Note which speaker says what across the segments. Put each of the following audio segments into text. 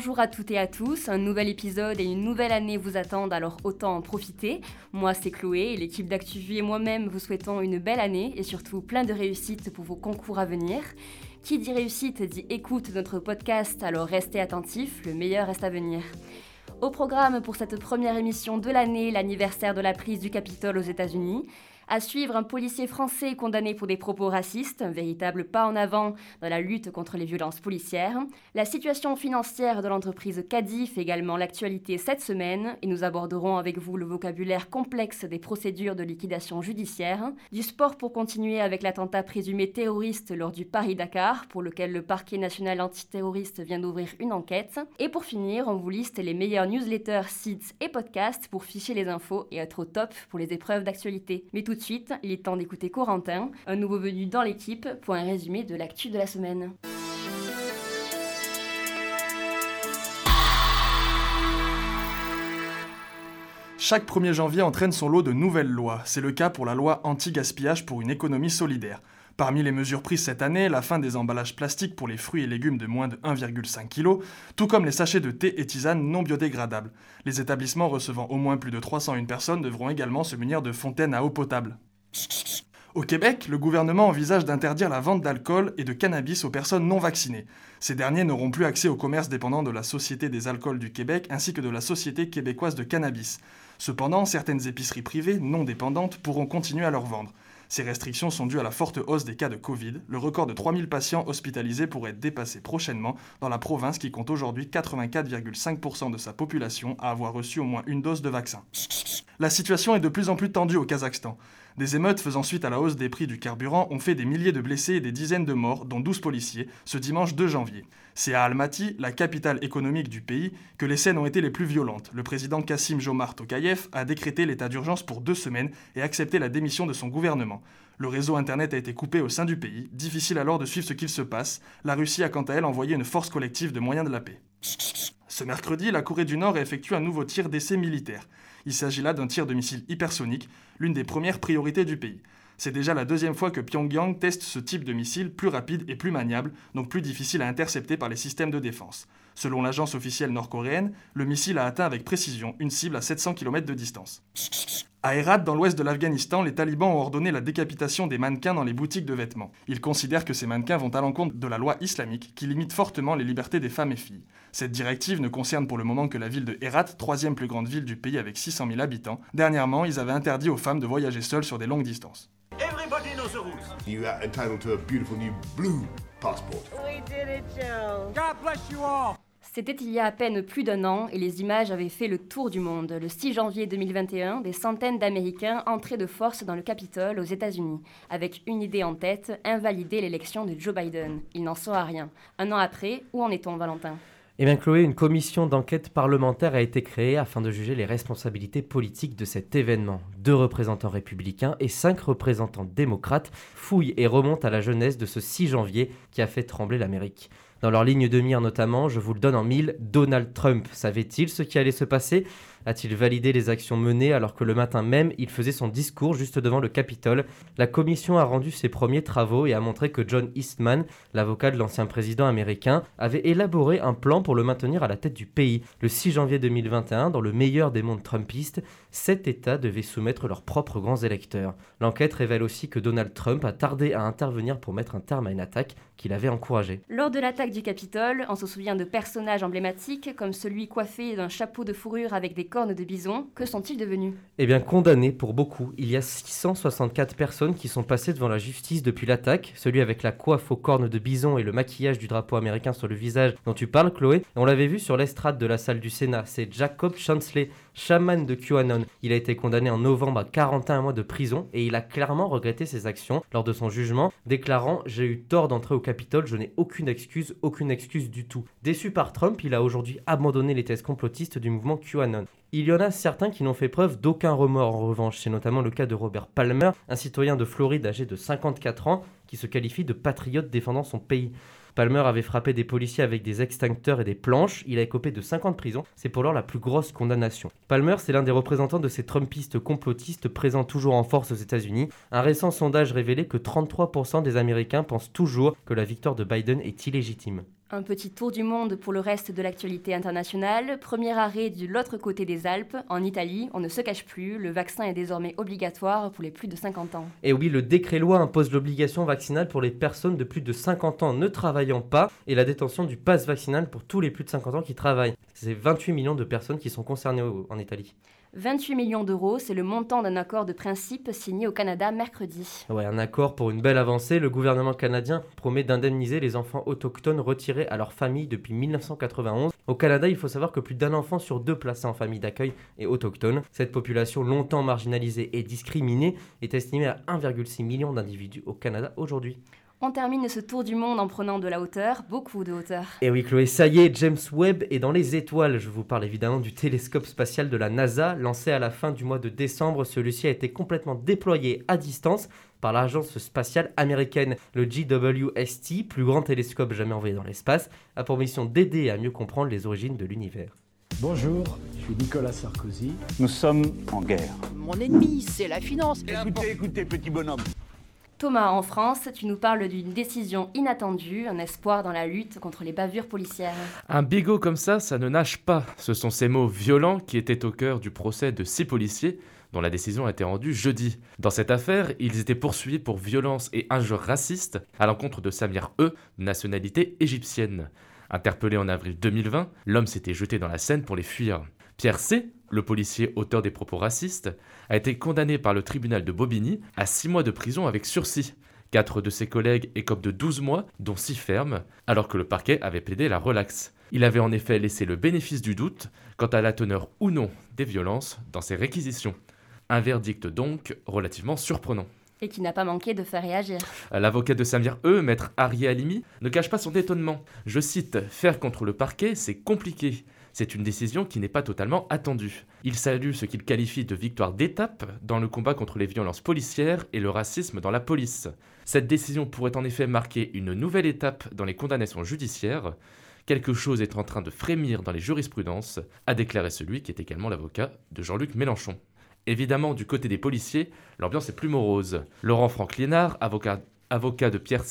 Speaker 1: bonjour à toutes et à tous. Un nouvel épisode et une nouvelle année vous attendent, alors autant en profiter. Moi, c'est Chloé l'équipe d'ActuVu et moi-même vous souhaitons une belle année et surtout plein de réussites pour vos concours à venir. Qui dit réussite dit écoute notre podcast, alors restez attentifs, le meilleur reste à venir. Au programme pour cette première émission de l'année, l'anniversaire de la prise du Capitole aux États-Unis. À suivre, un policier français condamné pour des propos racistes, un véritable pas en avant dans la lutte contre les violences policières. La situation financière de l'entreprise Cadif, également l'actualité cette semaine, et nous aborderons avec vous le vocabulaire complexe des procédures de liquidation judiciaire. Du sport pour continuer avec l'attentat présumé terroriste lors du Paris-Dakar, pour lequel le parquet national antiterroriste vient d'ouvrir une enquête. Et pour finir, on vous liste les meilleurs newsletters, sites et podcasts pour ficher les infos et être au top pour les épreuves d'actualité. Mais tout suite, il est temps d'écouter Corentin, un nouveau venu dans l'équipe, pour un résumé de l'actu de la semaine.
Speaker 2: Chaque 1er janvier entraîne son lot de nouvelles lois. C'est le cas pour la loi anti-gaspillage pour une économie solidaire. Parmi les mesures prises cette année, la fin des emballages plastiques pour les fruits et légumes de moins de 1,5 kg, tout comme les sachets de thé et tisane non biodégradables. Les établissements recevant au moins plus de 301 personnes devront également se munir de fontaines à eau potable. Au Québec, le gouvernement envisage d'interdire la vente d'alcool et de cannabis aux personnes non vaccinées. Ces derniers n'auront plus accès au commerce dépendant de la Société des alcools du Québec ainsi que de la Société québécoise de cannabis. Cependant, certaines épiceries privées non dépendantes pourront continuer à leur vendre. Ces restrictions sont dues à la forte hausse des cas de Covid. Le record de 3000 patients hospitalisés pourrait être dépassé prochainement dans la province qui compte aujourd'hui 84,5% de sa population à avoir reçu au moins une dose de vaccin. La situation est de plus en plus tendue au Kazakhstan. Des émeutes faisant suite à la hausse des prix du carburant ont fait des milliers de blessés et des dizaines de morts, dont 12 policiers, ce dimanche 2 janvier. C'est à Almaty, la capitale économique du pays, que les scènes ont été les plus violentes. Le président Kassim Jomart Tokayev a décrété l'état d'urgence pour deux semaines et accepté la démission de son gouvernement. Le réseau Internet a été coupé au sein du pays, difficile alors de suivre ce qu'il se passe. La Russie a quant à elle envoyé une force collective de moyens de la paix. Ce mercredi, la Corée du Nord a effectué un nouveau tir d'essai militaire. Il s'agit là d'un tir de missile hypersonique, l'une des premières priorités du pays. C'est déjà la deuxième fois que Pyongyang teste ce type de missile plus rapide et plus maniable, donc plus difficile à intercepter par les systèmes de défense. Selon l'agence officielle nord-coréenne, le missile a atteint avec précision une cible à 700 km de distance. À Herat, dans l'ouest de l'Afghanistan, les talibans ont ordonné la décapitation des mannequins dans les boutiques de vêtements. Ils considèrent que ces mannequins vont à l'encontre de la loi islamique qui limite fortement les libertés des femmes et filles. Cette directive ne concerne pour le moment que la ville de Herat, troisième plus grande ville du pays avec 600 000 habitants. Dernièrement, ils avaient interdit aux femmes de voyager seules sur des longues distances.
Speaker 3: Everybody knows the rules. You are entitled to a beautiful new blue passport.
Speaker 4: We did it, Joe. God bless you all.
Speaker 1: C'était il y a à peine plus d'un an et les images avaient fait le tour du monde. Le 6 janvier 2021, des centaines d'Américains entraient de force dans le Capitole aux États-Unis, avec une idée en tête, invalider l'élection de Joe Biden. Il n'en sera rien. Un an après, où en est-on, Valentin?
Speaker 5: Eh bien Chloé, une commission d'enquête parlementaire a été créée afin de juger les responsabilités politiques de cet événement. Deux représentants républicains et cinq représentants démocrates fouillent et remontent à la jeunesse de ce 6 janvier qui a fait trembler l'Amérique. Dans leur ligne de mire notamment, je vous le donne en mille, Donald Trump savait-il ce qui allait se passer? A-t-il validé les actions menées alors que le matin même, il faisait son discours juste devant le Capitole? La commission a rendu ses premiers travaux et a montré que John Eastman, l'avocat de l'ancien président américain, avait élaboré un plan pour le maintenir à la tête du pays. Le 6 janvier 2021, dans le meilleur des mondes trumpistes, sept États devaient soumettre leurs propres grands électeurs. L'enquête révèle aussi que Donald Trump a tardé à intervenir pour mettre un terme à une attaque qu'il avait encouragée.
Speaker 1: Lors de l'attaque du Capitole, on se souvient de personnages emblématiques comme celui coiffé d'un chapeau de fourrure avec des cornes de bison, que sont-ils devenus?
Speaker 5: Eh bien, condamnés pour beaucoup. Il y a 664 personnes qui sont passées devant la justice depuis l'attaque. Celui avec la coiffe aux cornes de bison et le maquillage du drapeau américain sur le visage dont tu parles, Chloé. On l'avait vu sur l'estrade de la salle du Sénat. C'est Jacob Chansley, chaman de QAnon. Il a été condamné en novembre à 41 mois de prison et il a clairement regretté ses actions lors de son jugement, déclarant J'ai eu tort d'entrer au Capitole, je n'ai aucune excuse, aucune excuse du tout. Déçu par Trump, il a aujourd'hui abandonné les thèses complotistes du mouvement QAnon. Il y en a certains qui n'ont fait preuve d'aucun remords en revanche, c'est notamment le cas de Robert Palmer, un citoyen de Floride âgé de 54 ans qui se qualifie de patriote défendant son pays. Palmer avait frappé des policiers avec des extincteurs et des planches. Il a écopé de 50 prisons. C'est pour l'heure la plus grosse condamnation. Palmer, c'est l'un des représentants de ces Trumpistes complotistes présents toujours en force aux États-Unis. Un récent sondage révélait que 33% des Américains pensent toujours que la victoire de Biden est illégitime.
Speaker 1: Un petit tour du monde pour le reste de l'actualité internationale. Premier arrêt de l'autre côté des Alpes, en Italie. On ne se cache plus, le vaccin est désormais obligatoire pour les plus de 50 ans.
Speaker 5: Et oui, le décret loi impose l'obligation vaccinale pour les personnes de plus de 50 ans ne travaillant pas et la détention du pass vaccinal pour tous les plus de 50 ans qui travaillent. C'est 28 millions de personnes qui sont concernées en Italie.
Speaker 1: 28 millions d'euros, c'est le montant d'un accord de principe signé au Canada mercredi.
Speaker 5: Ouais, un accord pour une belle avancée. Le gouvernement canadien promet d'indemniser les enfants autochtones retirés à leur famille depuis 1991. Au Canada, il faut savoir que plus d'un enfant sur deux placé en famille d'accueil est autochtone. Cette population longtemps marginalisée et discriminée est estimée à 1,6 million d'individus au Canada aujourd'hui.
Speaker 1: On termine ce tour du monde en prenant de la hauteur, beaucoup de hauteur.
Speaker 5: Et oui Chloé, ça y est, James Webb est dans les étoiles. Je vous parle évidemment du télescope spatial de la NASA, lancé à la fin du mois de décembre. Celui-ci a été complètement déployé à distance par l'agence spatiale américaine. Le JWST, plus grand télescope jamais envoyé dans l'espace, a pour mission d'aider à mieux comprendre les origines de l'univers.
Speaker 6: Bonjour, je suis Nicolas Sarkozy.
Speaker 7: Nous sommes en guerre.
Speaker 8: Mon ennemi, c'est la finance.
Speaker 7: Écoutez, écoutez, petit bonhomme.
Speaker 1: Thomas, en France, tu nous parles d'une décision inattendue, un espoir dans la lutte contre les bavures policières.
Speaker 9: Un bigot comme ça, ça ne nage pas. Ce sont ces mots violents qui étaient au cœur du procès de six policiers dont la décision a été rendue jeudi. Dans cette affaire, ils étaient poursuivis pour violence et injures racistes à l'encontre de Samir E, nationalité égyptienne. Interpellé en avril 2020, l'homme s'était jeté dans la Seine pour les fuir. Pierre C, le policier auteur des propos racistes, a été condamné par le tribunal de Bobigny à 6 mois de prison avec sursis. Quatre de ses collègues écopent de 12 mois, dont 6 fermes, alors que le parquet avait plaidé la relaxe. Il avait en effet laissé le bénéfice du doute quant à la teneur ou non des violences dans ses réquisitions. Un verdict donc relativement surprenant.
Speaker 1: Et qui n'a pas manqué de faire réagir.
Speaker 9: L'avocat de Samir E, maître Ari Alimi, ne cache pas son étonnement. Je cite Faire contre le parquet, c'est compliqué. C'est une décision qui n'est pas totalement attendue. Il salue ce qu'il qualifie de victoire d'étape dans le combat contre les violences policières et le racisme dans la police. Cette décision pourrait en effet marquer une nouvelle étape dans les condamnations judiciaires. Quelque chose est en train de frémir dans les jurisprudences, a déclaré celui qui est également l'avocat de Jean-Luc Mélenchon. Évidemment, du côté des policiers, l'ambiance est plus morose. Laurent Franck Liénard, avocat, de Pierre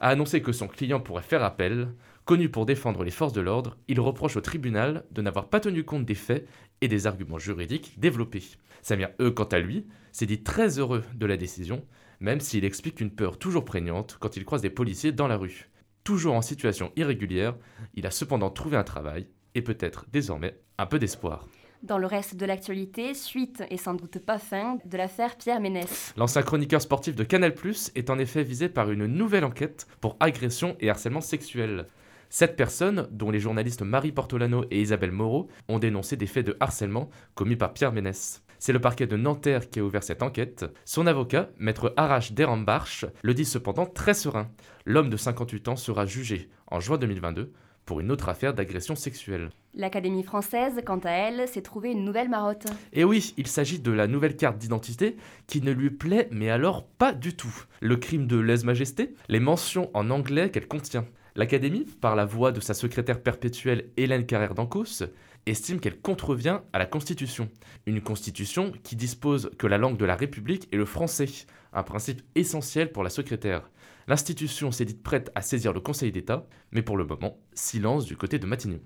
Speaker 9: a annoncé que son client pourrait faire appel. Connu pour défendre les forces de l'ordre, il reproche au tribunal de n'avoir pas tenu compte des faits et des arguments juridiques développés. Samir E, quant à lui, s'est dit très heureux de la décision, même s'il explique une peur toujours prégnante quand il croise des policiers dans la rue. Toujours en situation irrégulière, il a cependant trouvé un travail et peut-être désormais un peu d'espoir.
Speaker 1: Dans le reste de l'actualité, suite et sans doute pas fin de l'affaire Pierre Ménès.
Speaker 9: L'ancien chroniqueur sportif de Canal+, est en effet visé par une nouvelle enquête pour agression et harcèlement sexuel. Sept personnes, dont les journalistes Marie Portolano et Isabelle Moreau, ont dénoncé des faits de harcèlement commis par Pierre Ménès. C'est le parquet de Nanterre qui a ouvert cette enquête. Son avocat, maître Arash Derambarch, le dit cependant très serein. L'homme de 58 ans sera jugé en juin 2022 pour une autre affaire d'agression sexuelle.
Speaker 1: L'Académie française, quant à elle, s'est trouvée une nouvelle marotte.
Speaker 9: Et oui, il s'agit de la nouvelle carte d'identité qui ne lui plaît, mais alors pas du tout. Le crime de lèse-majesté, les mentions en anglais qu'elle contient. L'Académie, par la voix de sa secrétaire perpétuelle Hélène Carrère d'Ancos, estime qu'elle contrevient à la Constitution. Une Constitution qui dispose que la langue de la République est le français, un principe essentiel pour la secrétaire. L'institution s'est dite prête à saisir le Conseil d'État, mais pour le moment, silence du côté de Matignon.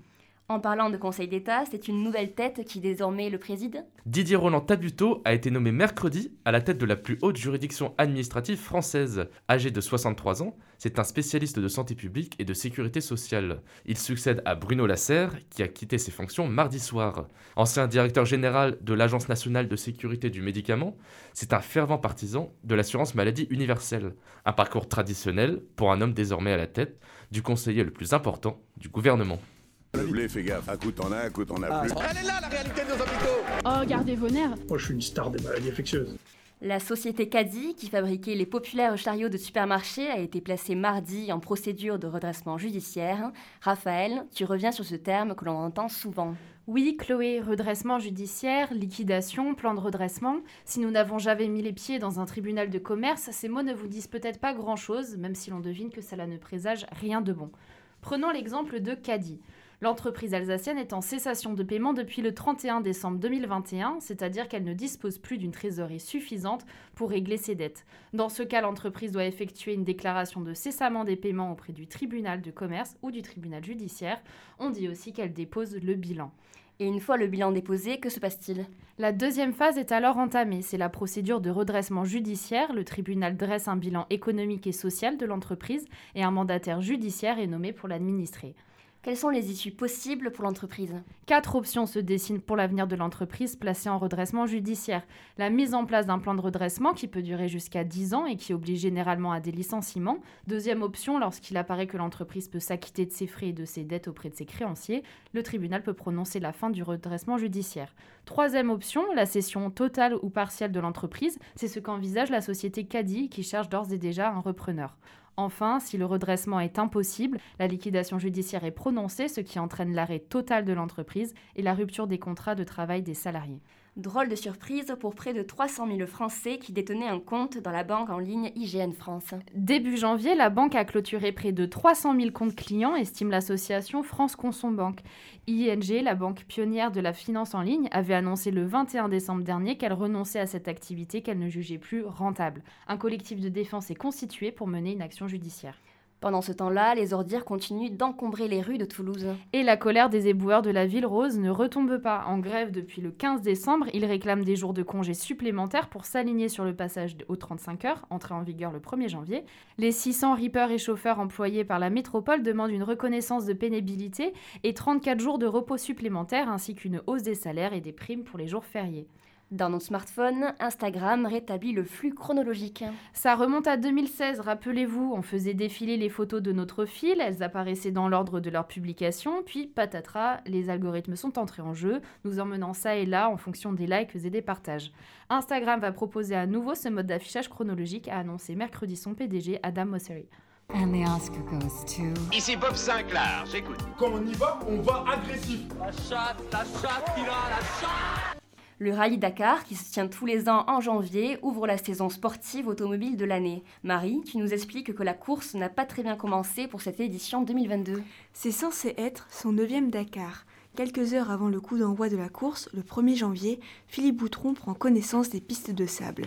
Speaker 1: En parlant de Conseil d'État, c'est une nouvelle tête qui désormais le préside
Speaker 9: Didier Roland Tabuteau a été nommé mercredi à la tête de la plus haute juridiction administrative française. Âgé de 63 ans, c'est un spécialiste de santé publique et de sécurité sociale. Il succède à Bruno Lasserre, qui a quitté ses fonctions mardi soir. Ancien directeur général de l'Agence nationale de sécurité du médicament, c'est un fervent partisan de l'assurance maladie universelle. Un parcours traditionnel pour un homme désormais à la tête du conseiller le plus important du gouvernement.
Speaker 3: Le blé, fais gaffe. Un coup t'en as, un coup t'en as plus.
Speaker 8: Elle est là, la réalité de nos hôpitaux
Speaker 10: Oh, gardez vos nerfs
Speaker 6: Moi, je suis une star des maladies infectieuses.
Speaker 1: La société Caddy, qui fabriquait les populaires chariots de supermarché, a été placée mardi en procédure de redressement judiciaire. Raphaël, tu reviens sur ce terme que l'on entend souvent.
Speaker 10: Oui, Chloé, redressement judiciaire, liquidation, plan de redressement. Si nous n'avons jamais mis les pieds dans un tribunal de commerce, ces mots ne vous disent peut-être pas grand-chose, même si l'on devine que cela ne présage rien de bon. Prenons l'exemple de Caddy. L'entreprise alsacienne est en cessation de paiement depuis le 31 décembre 2021, c'est-à-dire qu'elle ne dispose plus d'une trésorerie suffisante pour régler ses dettes. Dans ce cas, l'entreprise doit effectuer une déclaration de cessament des paiements auprès du tribunal de commerce ou du tribunal judiciaire. On dit aussi qu'elle dépose le bilan.
Speaker 1: Et une fois le bilan déposé, que se passe-t-il?
Speaker 10: La deuxième phase est alors entamée. C'est la procédure de redressement judiciaire. Le tribunal dresse un bilan économique et social de l'entreprise et un mandataire judiciaire est nommé pour l'administrer.
Speaker 1: Quelles sont les issues possibles pour l'entreprise?
Speaker 10: Quatre options se dessinent pour l'avenir de l'entreprise placée en redressement judiciaire. La mise en place d'un plan de redressement qui peut durer jusqu'à 10 ans et qui oblige généralement à des licenciements. Deuxième option, lorsqu'il apparaît que l'entreprise peut s'acquitter de ses frais et de ses dettes auprès de ses créanciers, le tribunal peut prononcer la fin du redressement judiciaire. Troisième option, la cession totale ou partielle de l'entreprise. C'est ce qu'envisage la société Caddy qui cherche d'ores et déjà un repreneur. Enfin, si le redressement est impossible, la liquidation judiciaire est prononcée, ce qui entraîne l'arrêt total de l'entreprise et la rupture des contrats de travail des salariés.
Speaker 1: Drôle de surprise pour près de 300 000 Français qui détenaient un compte dans la banque en ligne IGN France.
Speaker 10: Début janvier, la banque a clôturé près de 300 000 comptes clients, estime l'association France Consombank. ING, la banque pionnière de la finance en ligne, avait annoncé le 21 décembre dernier qu'elle renonçait à cette activité qu'elle ne jugeait plus rentable. Un collectif de défense est constitué pour mener une action judiciaire.
Speaker 1: Pendant ce temps-là, les ordures continuent d'encombrer les rues de Toulouse.
Speaker 10: Et la colère des éboueurs de la ville rose ne retombe pas. En grève depuis le 15 décembre, ils réclament des jours de congés supplémentaires pour s'aligner sur le passage aux 35 heures, entré en vigueur le 1er janvier. Les 600 rippers et chauffeurs employés par la métropole demandent une reconnaissance de pénibilité et 34 jours de repos supplémentaires ainsi qu'une hausse des salaires et des primes pour les jours fériés.
Speaker 1: Dans notre smartphone, Instagram rétablit le flux chronologique.
Speaker 10: Ça remonte à 2016, rappelez-vous, on faisait défiler les photos de notre fil, elles apparaissaient dans l'ordre de leur publication, puis patatras, les algorithmes sont entrés en jeu, nous emmenant ça et là en fonction des likes et des partages. Instagram va proposer à nouveau ce mode d'affichage chronologique, a annoncé mercredi son PDG Adam Mosseri.
Speaker 11: And the Oscar goes to...
Speaker 8: Ici Bob Sinclair, j'écoute.
Speaker 12: Quand on y va, on va agressif.
Speaker 4: La chatte, la chatte, il a la chatte
Speaker 1: le Rallye Dakar, qui se tient tous les ans en janvier, ouvre la saison sportive automobile de l'année. Marie, tu nous expliques que la course n'a pas très bien commencé pour cette édition 2022.
Speaker 13: C'est censé être son neuvième Dakar. Quelques heures avant le coup d'envoi de la course, le 1er janvier, Philippe Boutron prend connaissance des pistes de sable.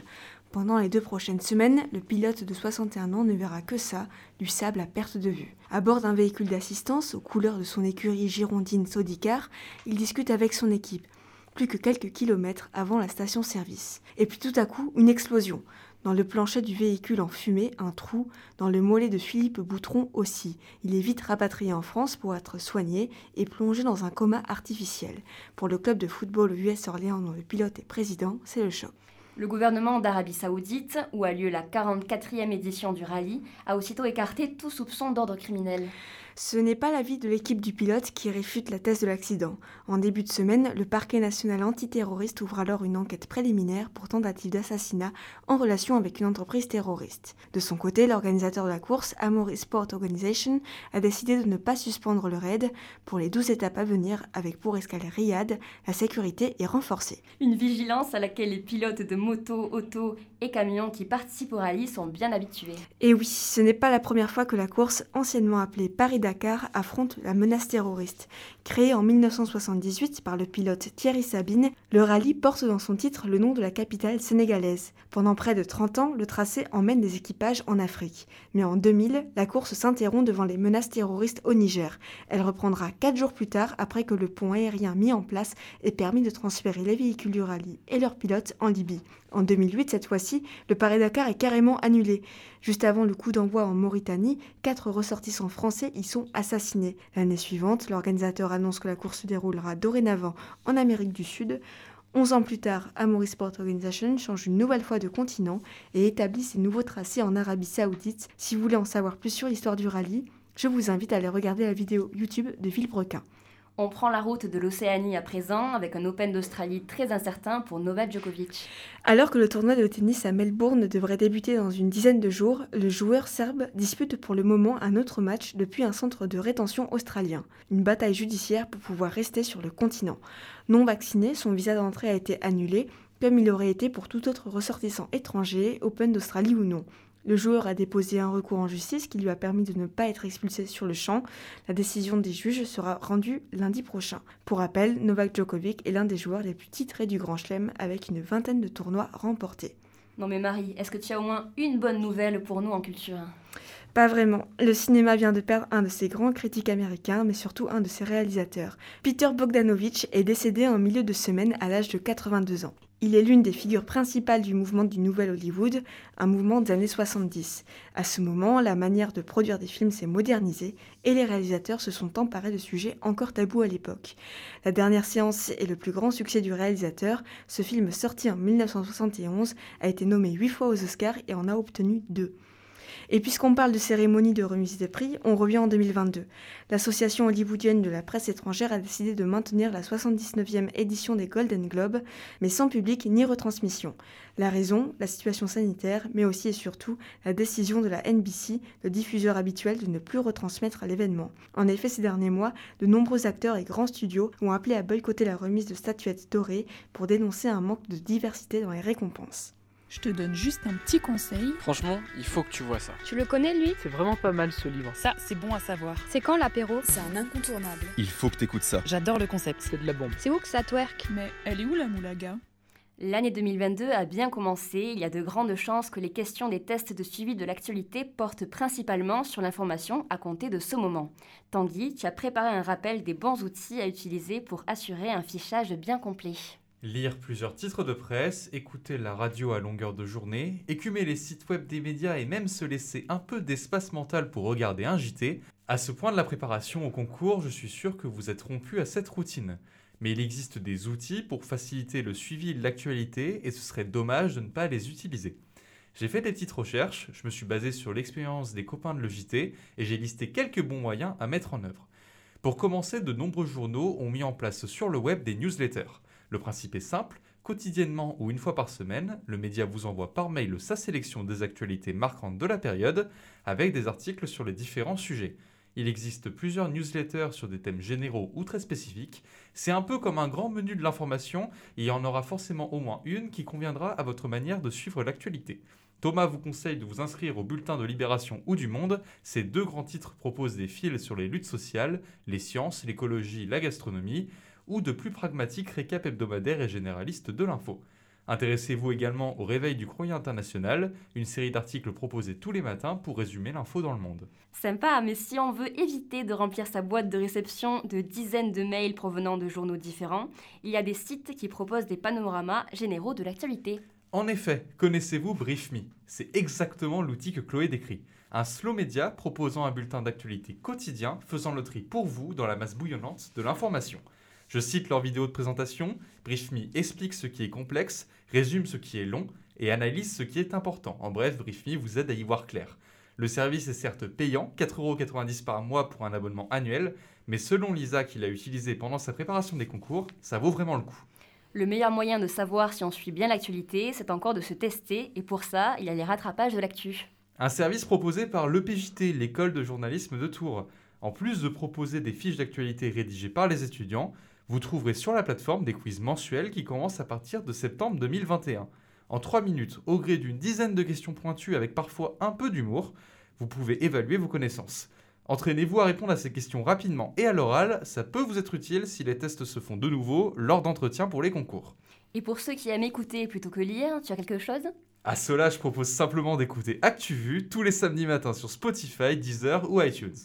Speaker 13: Pendant les deux prochaines semaines, le pilote de 61 ans ne verra que ça, du sable à perte de vue. À bord d'un véhicule d'assistance aux couleurs de son écurie girondine Sodicar, il discute avec son équipe plus que quelques kilomètres avant la station-service. Et puis tout à coup, une explosion. Dans le plancher du véhicule en fumée, un trou. Dans le mollet de Philippe Boutron aussi. Il est vite rapatrié en France pour être soigné et plongé dans un coma artificiel. Pour le club de football US Orléans dont le pilote est président, c'est le choc.
Speaker 1: Le gouvernement d'Arabie Saoudite, où a lieu la 44e édition du rallye, a aussitôt écarté tout soupçon d'ordre criminel.
Speaker 13: Ce n'est pas l'avis de l'équipe du pilote qui réfute la thèse de l'accident. En début de semaine, le parquet national antiterroriste ouvre alors une enquête préliminaire pour tentative d'assassinat en relation avec une entreprise terroriste. De son côté, l'organisateur de la course, Amory Sport Organization, a décidé de ne pas suspendre le raid pour les 12 étapes à venir avec pour escale Riyad, la sécurité est renforcée.
Speaker 1: Une vigilance à laquelle les pilotes de moto, auto et camions qui participent au rallye sont bien habitués.
Speaker 13: Et oui, ce n'est pas la première fois que la course, anciennement appelée Paris-Dakar, Dakar affronte la menace terroriste. Créé en 1978 par le pilote Thierry Sabine, le rallye porte dans son titre le nom de la capitale sénégalaise. Pendant près de 30 ans, le tracé emmène des équipages en Afrique. Mais en 2000, la course s'interrompt devant les menaces terroristes au Niger. Elle reprendra 4 jours plus tard après que le pont aérien mis en place ait permis de transférer les véhicules du rallye et leurs pilotes en Libye. En 2008, cette fois-ci, le Paris-Dakar est carrément annulé. Juste avant le coup d'envoi en Mauritanie, quatre ressortissants français sont assassinés. L'année suivante, l'organisateur annonce que la course se déroulera dorénavant en Amérique du Sud. Onze ans plus tard, Amory Sport Organization change une nouvelle fois de continent et établit ses nouveaux tracés en Arabie Saoudite. Si vous voulez en savoir plus sur l'histoire du rallye, je vous invite à aller regarder la vidéo YouTube de Villebrequin.
Speaker 1: On prend la route de l'Océanie à présent avec un Open d'Australie très incertain pour Novak Djokovic.
Speaker 13: Alors que le tournoi de tennis à Melbourne devrait débuter dans une dizaine de jours, le joueur serbe dispute pour le moment un autre match depuis un centre de rétention australien. Une bataille judiciaire pour pouvoir rester sur le continent. Non vacciné, son visa d'entrée a été annulé, comme il aurait été pour tout autre ressortissant étranger, Open d'Australie ou non. Le joueur a déposé un recours en justice qui lui a permis de ne pas être expulsé sur le champ. La décision des juges sera rendue lundi prochain. Pour rappel, Novak Djokovic est l'un des joueurs les plus titrés du Grand Chelem avec une vingtaine de tournois remportés.
Speaker 1: Non mais Marie, est-ce que tu as au moins une bonne nouvelle pour nous en culture
Speaker 13: pas vraiment. Le cinéma vient de perdre un de ses grands critiques américains, mais surtout un de ses réalisateurs. Peter Bogdanovich est décédé en milieu de semaine à l'âge de 82 ans. Il est l'une des figures principales du mouvement du Nouvel Hollywood, un mouvement des années 70. À ce moment, la manière de produire des films s'est modernisée et les réalisateurs se sont emparés de sujets encore tabous à l'époque. La dernière séance est le plus grand succès du réalisateur. Ce film sorti en 1971 a été nommé 8 fois aux Oscars et en a obtenu 2. Et puisqu'on parle de cérémonie de remise des prix, on revient en 2022. L'association hollywoodienne de la presse étrangère a décidé de maintenir la 79e édition des Golden Globes, mais sans public ni retransmission. La raison, la situation sanitaire, mais aussi et surtout la décision de la NBC, le diffuseur habituel, de ne plus retransmettre l'événement. En effet, ces derniers mois, de nombreux acteurs et grands studios ont appelé à boycotter la remise de statuettes dorées pour dénoncer un manque de diversité dans les récompenses.
Speaker 14: Je te donne juste un petit conseil.
Speaker 15: Franchement, il faut que tu vois ça.
Speaker 16: Tu le connais, lui?
Speaker 15: C'est vraiment pas mal ce livre.
Speaker 14: Ça, c'est bon à savoir.
Speaker 16: C'est quand l'apéro?
Speaker 17: C'est un incontournable.
Speaker 18: Il faut que t'écoutes ça.
Speaker 14: J'adore le concept.
Speaker 15: C'est de la bombe.
Speaker 16: C'est où que ça twerk?
Speaker 14: Mais elle est où la moulaga?
Speaker 1: L'année 2022 a bien commencé. Il y a de grandes chances que les questions des tests de suivi de l'actualité portent principalement sur l'information à compter de ce moment. Tanguy, tu as préparé un rappel des bons outils à utiliser pour assurer un fichage bien complet.
Speaker 19: Lire plusieurs titres de presse, écouter la radio à longueur de journée, écumer les sites web des médias et même se laisser un peu d'espace mental pour regarder un JT, à ce point de la préparation au concours, je suis sûr que vous êtes rompu à cette routine. Mais il existe des outils pour faciliter le suivi de l'actualité et ce serait dommage de ne pas les utiliser. J'ai fait des petites recherches, je me suis basé sur l'expérience des copains de le JT et j'ai listé quelques bons moyens à mettre en œuvre. Pour commencer, de nombreux journaux ont mis en place sur le web des newsletters. Le principe est simple, quotidiennement ou une fois par semaine, le média vous envoie par mail sa sélection des actualités marquantes de la période avec des articles sur les différents sujets. Il existe plusieurs newsletters sur des thèmes généraux ou très spécifiques. C'est un peu comme un grand menu de l'information il y en aura forcément au moins une qui conviendra à votre manière de suivre l'actualité. Thomas vous conseille de vous inscrire au bulletin de Libération ou du Monde. Ces deux grands titres proposent des fils sur les luttes sociales, les sciences, l'écologie, la gastronomie ou de plus pragmatiques récaps hebdomadaires et généralistes de l'info. Intéressez-vous également au Réveil du Courrier International, une série d'articles proposés tous les matins pour résumer l'info dans le monde.
Speaker 1: Sympa, mais si on veut éviter de remplir sa boîte de réception de dizaines de mails provenant de journaux différents, il y a des sites qui proposent des panoramas généraux de l'actualité.
Speaker 19: En effet, connaissez-vous BriefMe? C'est exactement l'outil que Chloé décrit. Un slow média proposant un bulletin d'actualité quotidien faisant le tri pour vous dans la masse bouillonnante de l'information. Je cite leur vidéo de présentation, BriefMe explique ce qui est complexe, résume ce qui est long et analyse ce qui est important. En bref, BriefMe vous aide à y voir clair. Le service est certes payant, 4,90€ par mois pour un abonnement annuel, mais selon Lisa qui l'a utilisé pendant sa préparation des concours, ça vaut vraiment le coup.
Speaker 1: Le meilleur moyen de savoir si on suit bien l'actualité, c'est encore de se tester, et pour ça, il y a les rattrapages de l'actu.
Speaker 19: Un service proposé par l'EPJT, l'école de journalisme de Tours. En plus de proposer des fiches d'actualité rédigées par les étudiants, vous trouverez sur la plateforme des quiz mensuels qui commencent à partir de septembre 2021. En 3 minutes, au gré d'une dizaine de questions pointues avec parfois un peu d'humour, vous pouvez évaluer vos connaissances. Entraînez-vous à répondre à ces questions rapidement et à l'oral, ça peut vous être utile si les tests se font de nouveau lors d'entretiens pour les concours.
Speaker 1: Et pour ceux qui aiment écouter plutôt que lire, tu as quelque chose?
Speaker 19: À cela, je propose simplement d'écouter ActuVu tous les samedis matins sur Spotify, Deezer ou iTunes.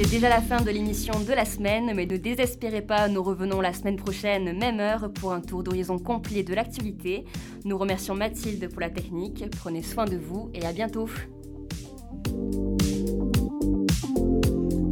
Speaker 1: C'est déjà la fin de l'émission de la semaine, mais ne désespérez pas, nous revenons la semaine prochaine, même heure, pour un tour d'horizon complet de l'actualité. Nous remercions Mathilde pour la technique, prenez soin de vous et à bientôt.